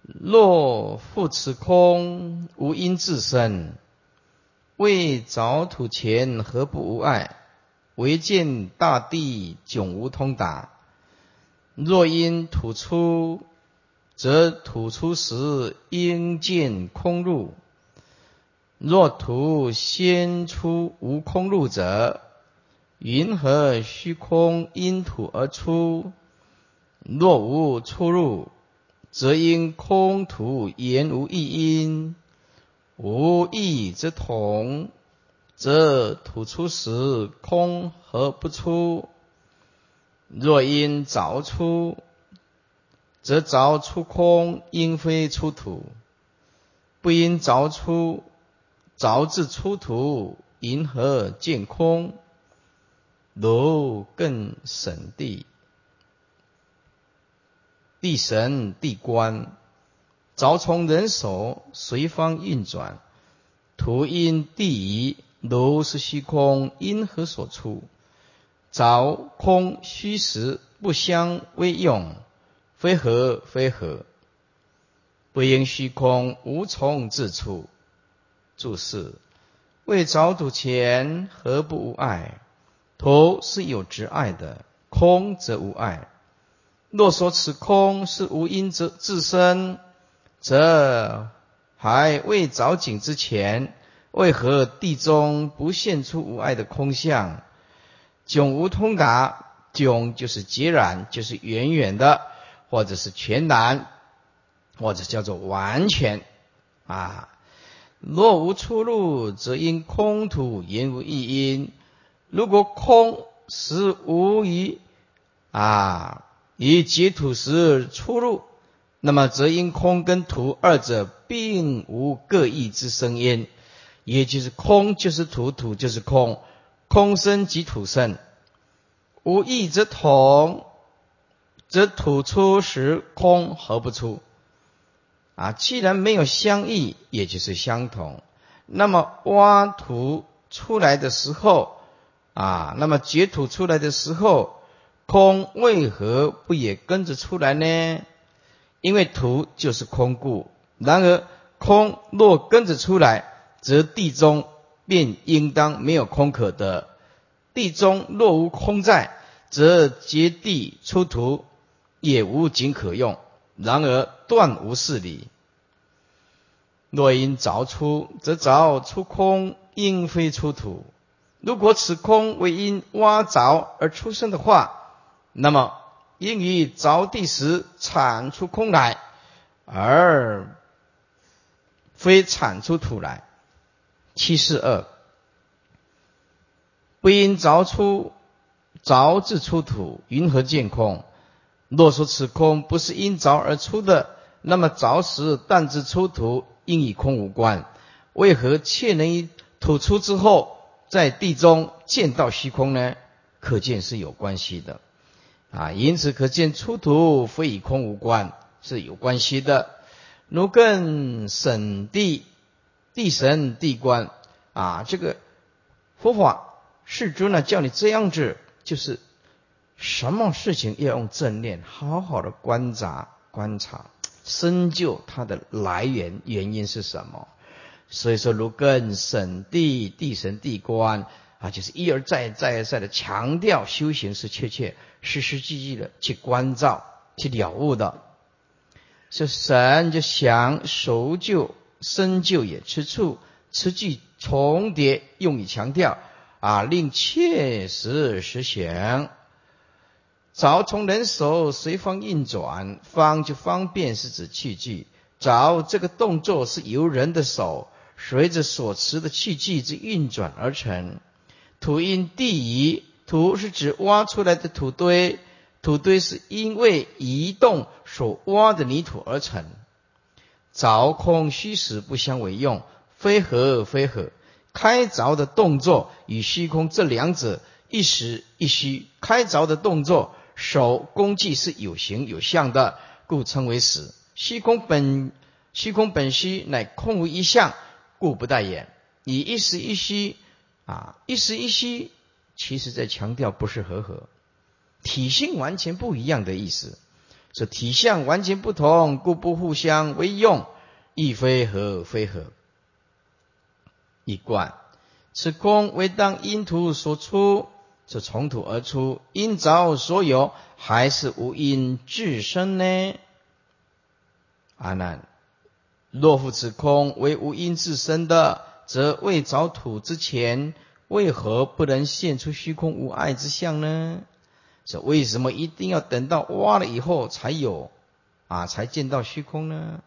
若复此空无因自生，为凿土前何不无碍？唯见大地迥无通达。若因土出，则土出时应见空入；若土先出无空入者，云何虚空因土而出？若无出入。则因空土言无一因，无义之同，则土出时空何不出？若因凿出，则凿出空应非出土；不因凿出，凿自出土，因何见空？如更审地。地神地官，凿从人手，随方运转。图因地移，如是虚空，因何所出？凿空虚实不相为用，非何非何？不因虚空无从自出。注释：为凿土前，何不无碍？土是有执碍的，空则无碍。若说此空是无因则自身，则还未凿井之前，为何地中不现出无碍的空相？迥无通达，迥就是截然，就是远远的，或者是全然，或者叫做完全啊。若无出路，则因空土言无异因。如果空实无于啊。以截土时出入，那么则因空跟土二者并无各异之声音，也就是空就是土，土就是空，空生即土生，无异则同，则土出时空何不出？啊，既然没有相异，也就是相同，那么挖土出来的时候，啊，那么掘土出来的时候。空为何不也跟着出来呢？因为土就是空故。然而空若跟着出来，则地中便应当没有空可得。地中若无空在，则结地出土也无井可用。然而断无是理。若因凿出，则凿出空，应非出土。如果此空为因挖凿而出生的话，那么，因于凿地时产出空来，而非产出土来。七四二，不因凿出凿自出土，云何见空？若说此空不是因凿而出的，那么凿时但自出土，应与空无关。为何却能于土出之后，在地中见到虚空呢？可见是有关系的。啊，因此可见出土非与空无关，是有关系的。如更审地地神地观啊，这个佛法世尊呢，叫你这样子，就是什么事情要用正念，好好的观察观察，深究它的来源原因是什么。所以说，如更审地地神地观。啊，就是一而再、再而三的强调修行是确切、实实际际的去关照、去了悟的。是神就想熟就深就也。吃醋，词句重叠，用以强调啊，令切实实行。凿从人手随方运转，方就方便是指器具。凿这个动作是由人的手随着所持的器具之运转而成。土因地移，土是指挖出来的土堆，土堆是因为移动所挖的泥土而成。凿空虚实不相为用，非合非合。开凿的动作与虚空这两者一实一虚，开凿的动作。手工具是有形有相的，故称为实。虚空本虚空本虚，乃空无一相，故不待言。以一实一虚啊，一实一虚，其实在强调不是合合，体性完全不一样的意思。这体相完全不同，故不互相为用，亦非合非合。一贯，此空为当因土所出。是从土而出，因着所有，还是无因自生呢？阿难，若复此空为无因自生的，则未着土之前，为何不能现出虚空无碍之相呢？这为什么一定要等到挖了以后才有啊，才见到虚空呢？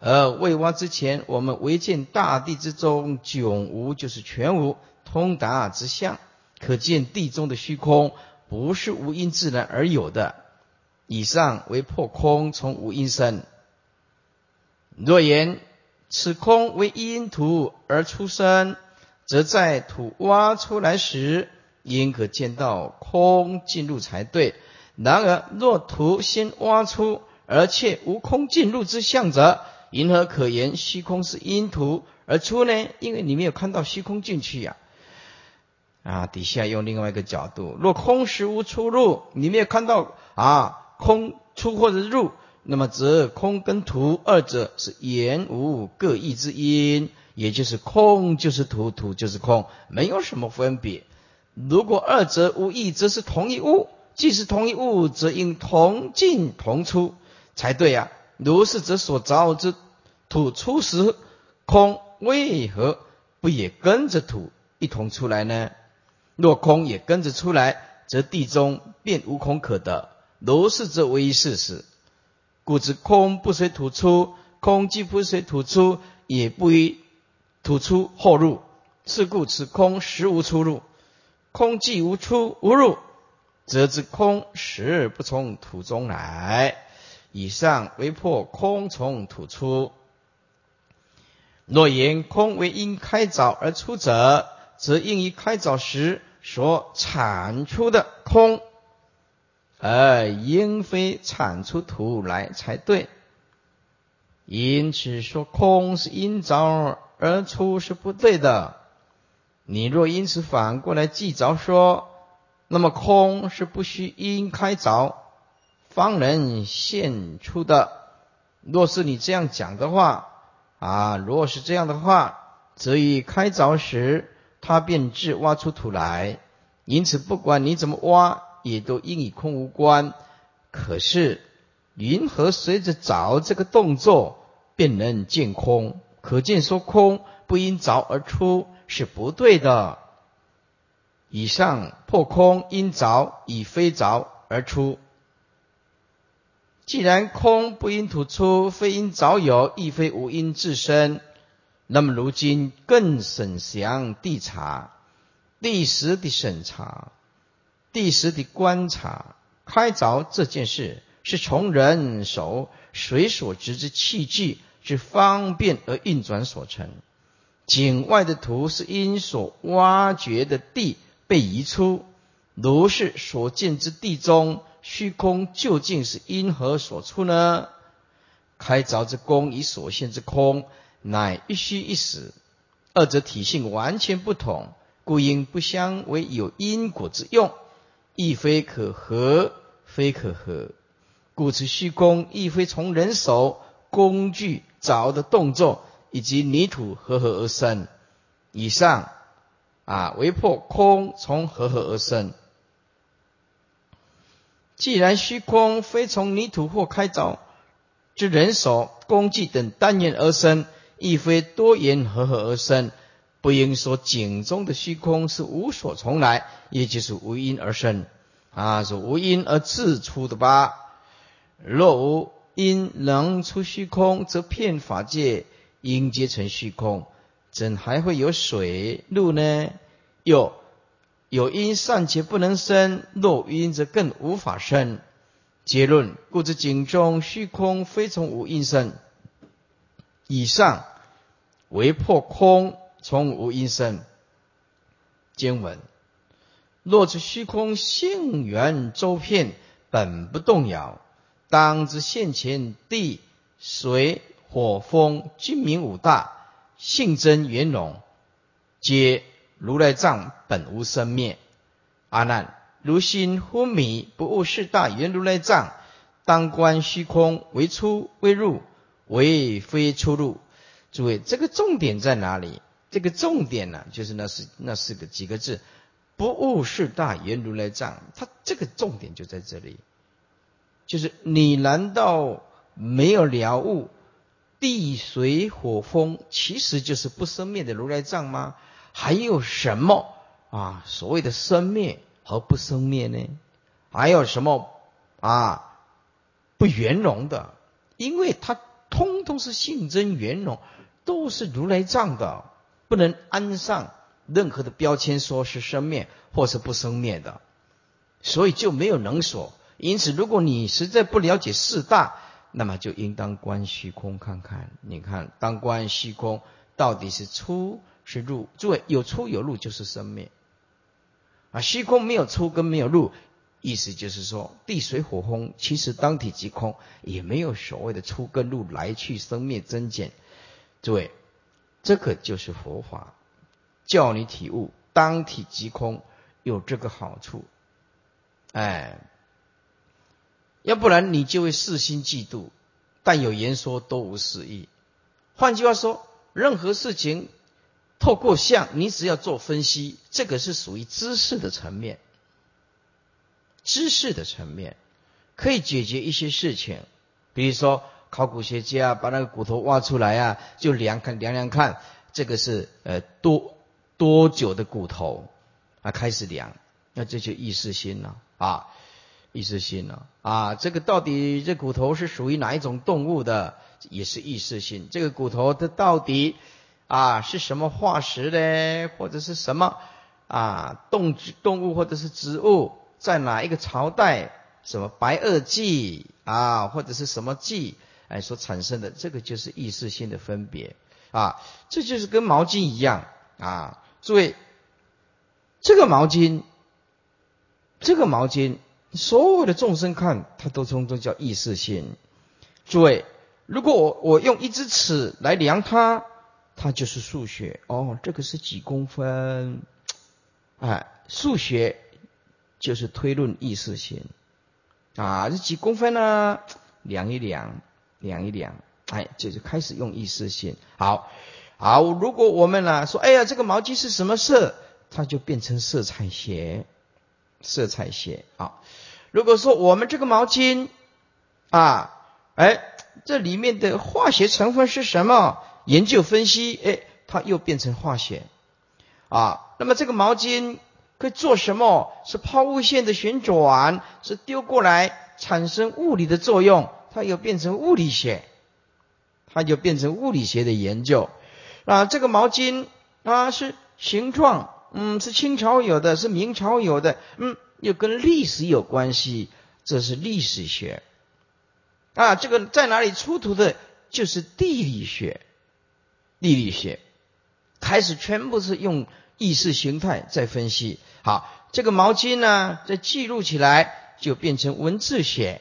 而未挖之前，我们唯见大地之中迥无，就是全无通达之相。可见地中的虚空不是无因自然而有的。以上为破空从无因生。若言此空为因土而出生，则在土挖出来时，应可见到空进入才对。然而若图先挖出，而且无空进入之象者，因何可言虚空是因图而出呢？因为你没有看到虚空进去呀。啊，底下用另外一个角度，若空实无出入，你没有看到啊，空出或者入，那么则空跟图二者是言无各异之因，也就是空就是土，土就是空，没有什么分别。如果二者无异，则是同一物；既是同一物，则应同进同出才对呀。如是，则所造之土出时，空为何不也跟着土一同出来呢？若空也跟着出来，则地中便无空可得。如是则为事实。故知空不随土出，空既不随土出，也不依土出后入。是故此空实无出入。空既无出无入，则知空实不从土中来。以上为破空从土出。若言空为因开凿而出者。则应于开凿时所产出的空，而应非产出土来才对。因此说空是因凿而出是不对的。你若因此反过来记着说，那么空是不需因开凿方能现出的。若是你这样讲的话，啊，若是这样的话，则以开凿时。它便自挖出土来，因此不管你怎么挖，也都应与空无关。可是云何随着凿这个动作便能见空？可见说空不因凿而出是不对的。以上破空因凿以非凿而出。既然空不因土出，非因凿有，亦非无因自生。那么如今更审详地查，第十的审查，第十的观察，开凿这件事是从人手水所执之器具之方便而运转所成。井外的土是因所挖掘的地被移出，如是所见之地中虚空究竟是因何所出呢？开凿之功与所现之空。乃一虚一实，二者体性完全不同，故应不相为有因果之用，亦非可合，非可合。故此虚空亦非从人手工具凿的动作以及泥土合合而生。以上啊，为破空从合合而生。既然虚空非从泥土或开凿之人手工具等单元而生。亦非多言合合而生，不应说井中的虚空是无所从来，也就是无因而生啊，是无因而自出的吧？若无因能出虚空，则遍法界应皆成虚空，怎还会有水路呢？又有因尚且不能生，若因则更无法生。结论：故知井中虚空非从无因生。以上为破空从无因生。经文：若知虚空性缘周遍，本不动摇，当知现前地水火风金明五大性真圆融，皆如来藏本无生灭。阿难，如心昏迷，不悟四大圆如来藏，当观虚空为出为入。为非出入，诸位，这个重点在哪里？这个重点呢，就是那是那四个几个字：不悟是大圆如来藏。它这个重点就在这里，就是你难道没有了悟地水火风，其实就是不生灭的如来藏吗？还有什么啊？所谓的生灭和不生灭呢？还有什么啊？不圆融的，因为它。通通是性真圆融，都是如来藏的，不能安上任何的标签，说是生灭或是不生灭的，所以就没有能所。因此，如果你实在不了解四大，那么就应当观虚空看看。你看，当观虚空到底是出是入？诸位，有出有入就是生灭啊，虚空没有出跟没有入。意思就是说，地水火风其实当体即空，也没有所谓的出跟入、来去生灭增减。诸位，这个就是佛法，叫你体悟当体即空，有这个好处。哎，要不然你就会四心嫉妒，但有言说都无实意。换句话说，任何事情透过相，你只要做分析，这个是属于知识的层面。知识的层面可以解决一些事情，比如说考古学家把那个骨头挖出来啊，就量看量量看，这个是呃多多久的骨头啊？开始量，那这就意识心了啊，意识性了啊，这个到底这骨头是属于哪一种动物的？也是意识性。这个骨头它到底啊是什么化石呢？或者是什么啊动动物或者是植物？在哪一个朝代，什么白垩纪啊，或者是什么纪，哎，所产生的这个就是意识性的分别啊，这就是跟毛巾一样啊。诸位，这个毛巾，这个毛巾，所有的众生看它都称作叫意识性。诸位，如果我我用一支尺来量它，它就是数学哦，这个是几公分，哎，数学。就是推论意识性啊，这几公分呢？量一量，量一量，哎，就开始用意识性。好，好，如果我们呢说，哎呀，这个毛巾是什么色？它就变成色彩学，色彩学啊。如果说我们这个毛巾啊，哎，这里面的化学成分是什么？研究分析，哎，它又变成化学啊。那么这个毛巾。可以做什么？是抛物线的旋转，是丢过来产生物理的作用，它又变成物理学，它就变成物理学的研究。啊，这个毛巾啊是形状，嗯，是清朝有的，是明朝有的，嗯，又跟历史有关系，这是历史学。啊，这个在哪里出土的？就是地理学，地理学开始全部是用意识形态在分析。好，这个毛巾呢，再记录起来就变成文字学。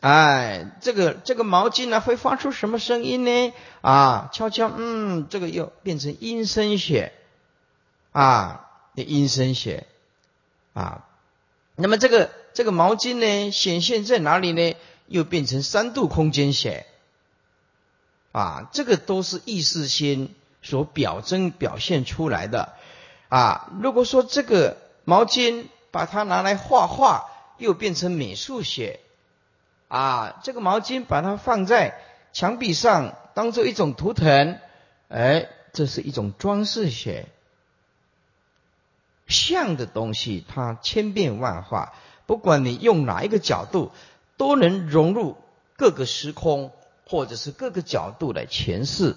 哎，这个这个毛巾呢会发出什么声音呢？啊，悄悄，嗯，这个又变成音声学。啊，音声学。啊，那么这个这个毛巾呢显现在哪里呢？又变成三度空间学。啊，这个都是意识心所表征表现出来的。啊，如果说这个毛巾把它拿来画画，又变成美术学。啊，这个毛巾把它放在墙壁上当做一种图腾，哎，这是一种装饰学。像的东西，它千变万化，不管你用哪一个角度，都能融入各个时空，或者是各个角度来诠释。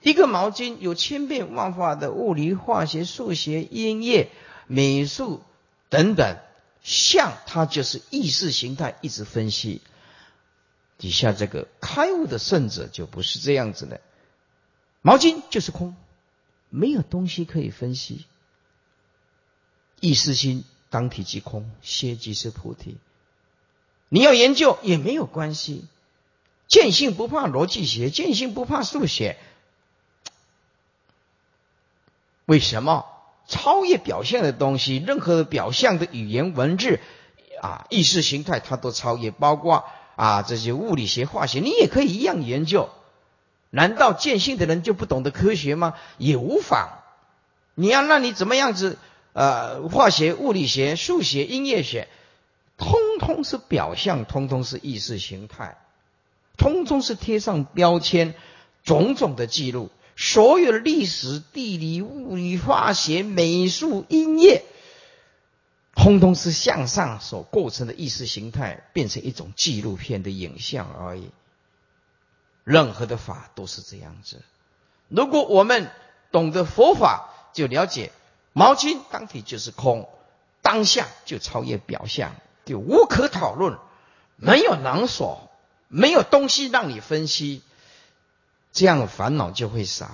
一个毛巾有千变万化的物理、化学、数学、音乐、美术等等，像它就是意识形态，一直分析。底下这个开悟的圣者就不是这样子的，毛巾就是空，没有东西可以分析。意识心当体即空，歇即是菩提。你要研究也没有关系。见性不怕逻辑学，见性不怕数学。为什么超越表象的东西，任何的表象的语言文字啊，意识形态，它都超越，包括啊这些物理学、化学，你也可以一样研究。难道见性的人就不懂得科学吗？也无妨。你要那你怎么样子？呃，化学、物理学、数学、音乐学，通通是表象，通通是意识形态，通通是贴上标签，种种的记录，所有的历史、地理、物理、化学、美术、音乐，通通是向上所构成的意识形态，变成一种纪录片的影像而已。任何的法都是这样子。如果我们懂得佛法，就了解。毛巾当体就是空，当下就超越表象，就无可讨论，没有囊锁，没有东西让你分析，这样烦恼就会少，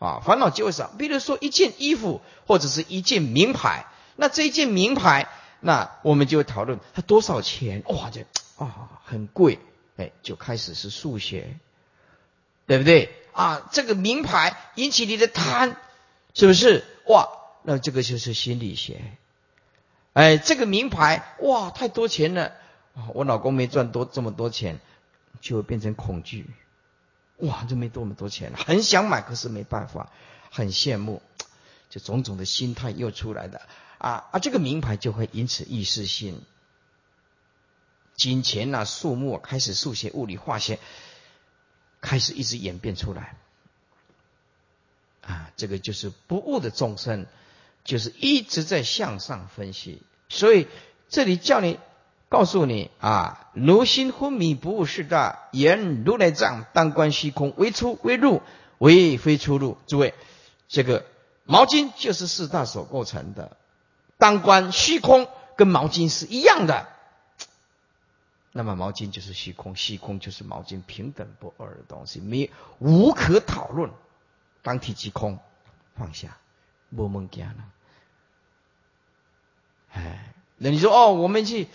啊，烦恼就会少。比如说一件衣服或者是一件名牌，那这一件名牌，那我们就会讨论它多少钱，哇，这啊很贵，哎，就开始是数学，对不对？啊，这个名牌引起你的贪，是不是？哇，那这个就是心理学。哎，这个名牌哇，太多钱了，我老公没赚多这么多钱，就会变成恐惧。哇，这没多么多钱，很想买，可是没办法，很羡慕，就种种的心态又出来的啊啊！这个名牌就会因此意识性，金钱啊、树木开始数学、物理、化学开始一直演变出来。啊，这个就是不悟的众生，就是一直在向上分析。所以这里叫你告诉你啊，如心昏迷不悟是大，言如来藏当观虚空，为出为入，为非出入。诸位，这个毛巾就是四大所构成的，当观虚空跟毛巾是一样的。那么毛巾就是虚空，虚空就是毛巾，平等不二的东西，没无可讨论。当体即空，放下，无梦见了。哎，那你说哦，我们去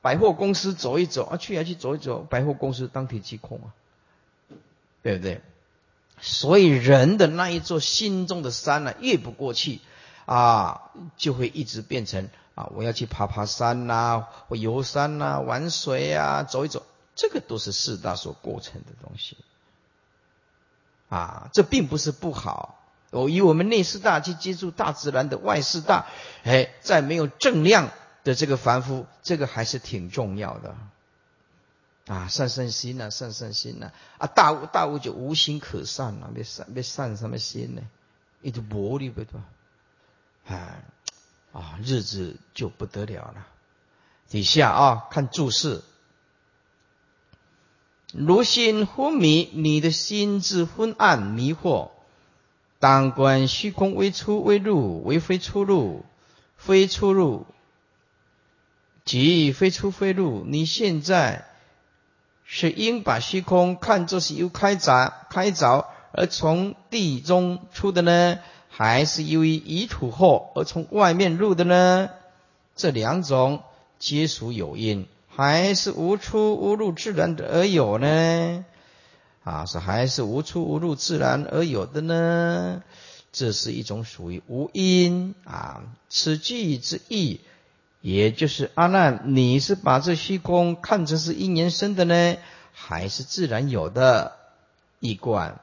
百货公司走一走啊，去啊去走一走，百货公司当体即空啊，对不对？所以人的那一座心中的山呢，越不过去啊，就会一直变成啊，我要去爬爬山呐，或游山呐，玩水啊，走一走，这个都是四大所构成的东西。啊，这并不是不好。我以我们内四大去接触大自然的外四大，哎，在没有正量的这个凡夫，这个还是挺重要的。啊，善善心呐，善善心呐，啊，大悟大悟就无心可善了，别善别善什么心呢？一直薄利不对？啊啊，日子就不得了了。底下啊，看注释。如心昏迷，你的心智昏暗迷惑。当观虚空为出为入，为非出入，非出入，即非出非入。你现在是应把虚空看作是由开凿开凿而从地中出的呢，还是由于移土后而从外面入的呢？这两种皆属有因。还是无出无入自然而有呢？啊，是还是无出无入自然而有的呢？这是一种属于无因啊。此句之意，也就是阿难，你是把这虚空看成是因缘生的呢，还是自然有的？一观，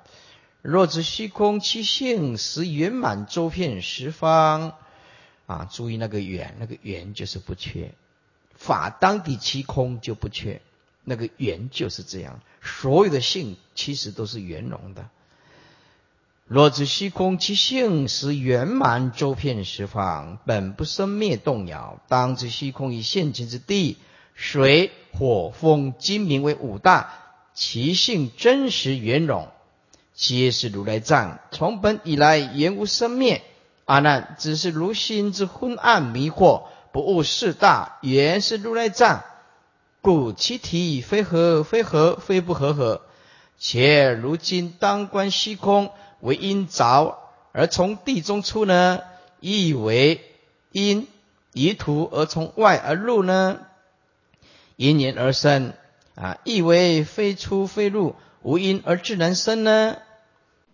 若知虚空其性实圆满周遍十方啊，注意那个圆，那个圆就是不缺。法当底其空就不缺，那个圆就是这样，所有的性其实都是圆融的。若知虚空其性实圆满周遍十方，本不生灭动摇。当知虚空以现前之地，水、火、风、金、明为五大，其性真实圆融，皆是如来藏。从本以来，原无生灭。阿难，只是如心之昏暗迷惑，不悟事大，原是如来藏。故其体非合非合非不合合，且如今当观虚空为因着而从地中出呢，亦为因以土而从外而入呢？因缘而生啊，亦为非出非入，无因而自然生呢？